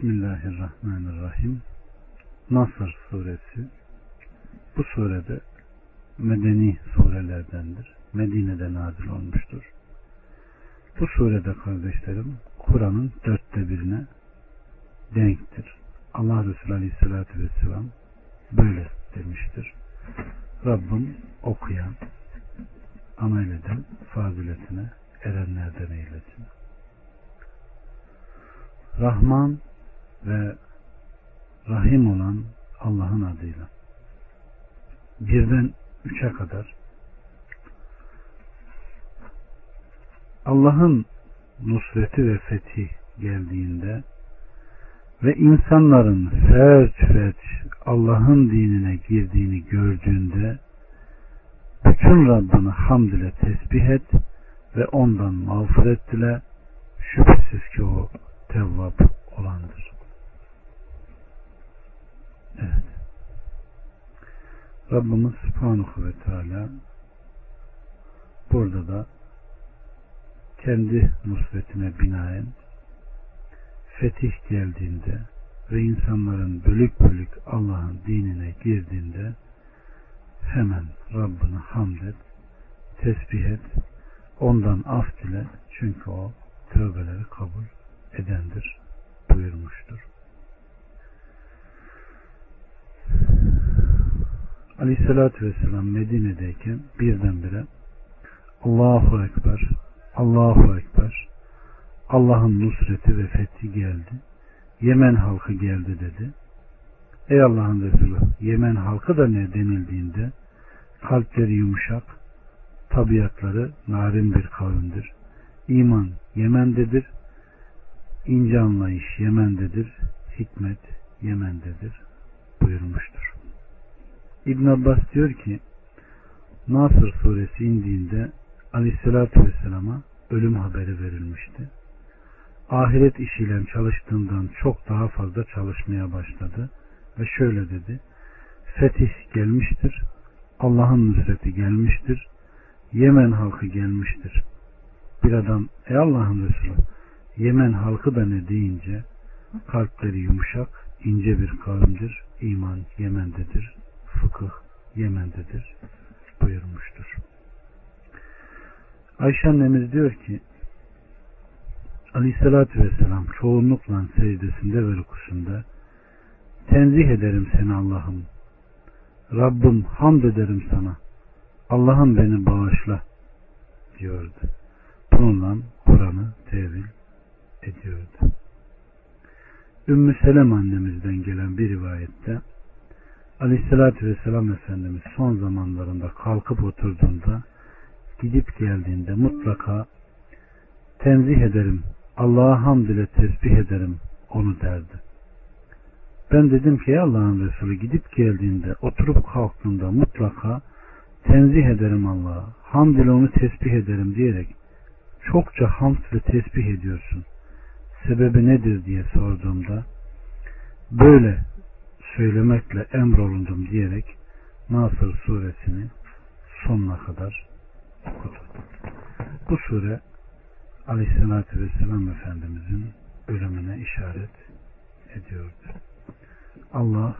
Bismillahirrahmanirrahim. Nasır suresi bu surede medeni surelerdendir. Medine'de nazil olmuştur. Bu surede kardeşlerim Kur'an'ın dörtte birine denktir. Allah Resulü Aleyhisselatü Vesselam böyle demiştir. Rabbim okuyan, amel eden faziletine erenlerden eylesin. Rahman ve Rahim olan Allah'ın adıyla. Birden üçe kadar Allah'ın nusreti ve fethi geldiğinde ve insanların ferç ferç Allah'ın dinine girdiğini gördüğünde bütün Rabbini hamd ile tesbih et ve ondan mağfiret dile şüphesiz ki o tevvab Rabbimiz Subhanahu ve Teala burada da kendi nusretine binaen fetih geldiğinde ve insanların bölük bölük Allah'ın dinine girdiğinde hemen Rabbini hamd et, tesbih et, ondan af dile. Çünkü o tövbeleri kabul edendir Aleyhissalatü Vesselam Medine'deyken birdenbire Allahu Ekber, Allahu Ekber, Allah'ın nusreti ve fethi geldi. Yemen halkı geldi dedi. Ey Allah'ın Resulü, Yemen halkı da ne denildiğinde kalpleri yumuşak, tabiatları narin bir kavimdir. İman Yemen'dedir, ince anlayış Yemen'dedir, hikmet Yemen'dedir buyurmuştur. İbn Abbas diyor ki Nasır suresi indiğinde Aleyhisselatü Vesselam'a ölüm haberi verilmişti. Ahiret işiyle çalıştığından çok daha fazla çalışmaya başladı ve şöyle dedi. Fetih gelmiştir, Allah'ın nusreti gelmiştir, Yemen halkı gelmiştir. Bir adam, ey Allah'ın Resulü, Yemen halkı da ne deyince, kalpleri yumuşak, ince bir kavimdir, iman Yemen'dedir, fıkıh Yemen'dedir buyurmuştur. Ayşe annemiz diyor ki Aleyhissalatü Vesselam çoğunlukla secdesinde ve rükusunda tenzih ederim seni Allah'ım Rabbim hamd ederim sana Allah'ım beni bağışla diyordu. Bununla Kur'an'ı tevil ediyordu. Ümmü Selem annemizden gelen bir rivayette Aleyhissalatü Vesselam Efendimiz son zamanlarında kalkıp oturduğunda gidip geldiğinde mutlaka tenzih ederim, Allah'a hamd ile tesbih ederim onu derdi. Ben dedim ki Allah'ın Resulü gidip geldiğinde oturup kalktığında mutlaka tenzih ederim Allah'a, hamd ile onu tesbih ederim diyerek çokça hamd ile tesbih ediyorsun. Sebebi nedir diye sorduğumda böyle söylemekle emrolundum diyerek Nasır suresini sonuna kadar okudu. Bu sure Aleyhisselatü Vesselam Efendimizin ölümüne işaret ediyordu. Allah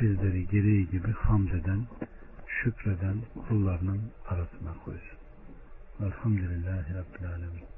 bizleri gereği gibi hamd eden, şükreden kullarının arasına koysun. Elhamdülillahi Rabbil Alemin.